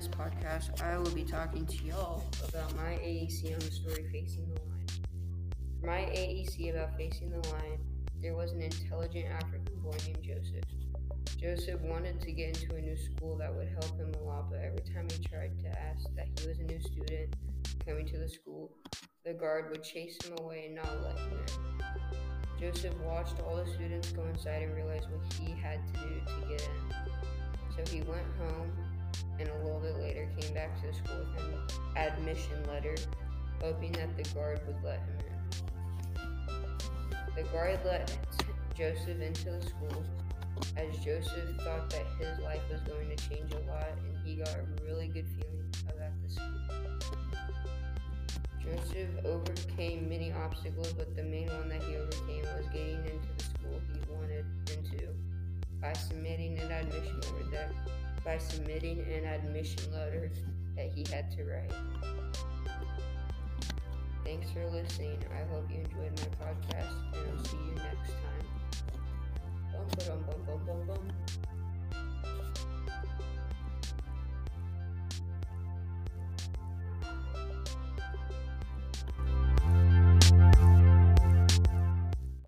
This podcast, I will be talking to y'all about my AEC on the story Facing the Line. For my AEC about Facing the Line, there was an intelligent African boy named Joseph. Joseph wanted to get into a new school that would help him a lot, but every time he tried to ask that he was a new student coming to the school, the guard would chase him away and not let him in. Joseph watched all the students go inside and realized what he had to do to get in. So he went home and a little bit later came back to the school with an admission letter, hoping that the guard would let him in. The guard let Joseph into the school as Joseph thought that his life was going to change a lot and he got a really good feeling about the school. Joseph overcame many obstacles, but the main one that he overcame was getting into the school he wanted into by submitting an admission letter by submitting an admission letter that he had to write. Thanks for listening. I hope you enjoyed my podcast, and I'll see you next time. Bum, bum, bum, bum.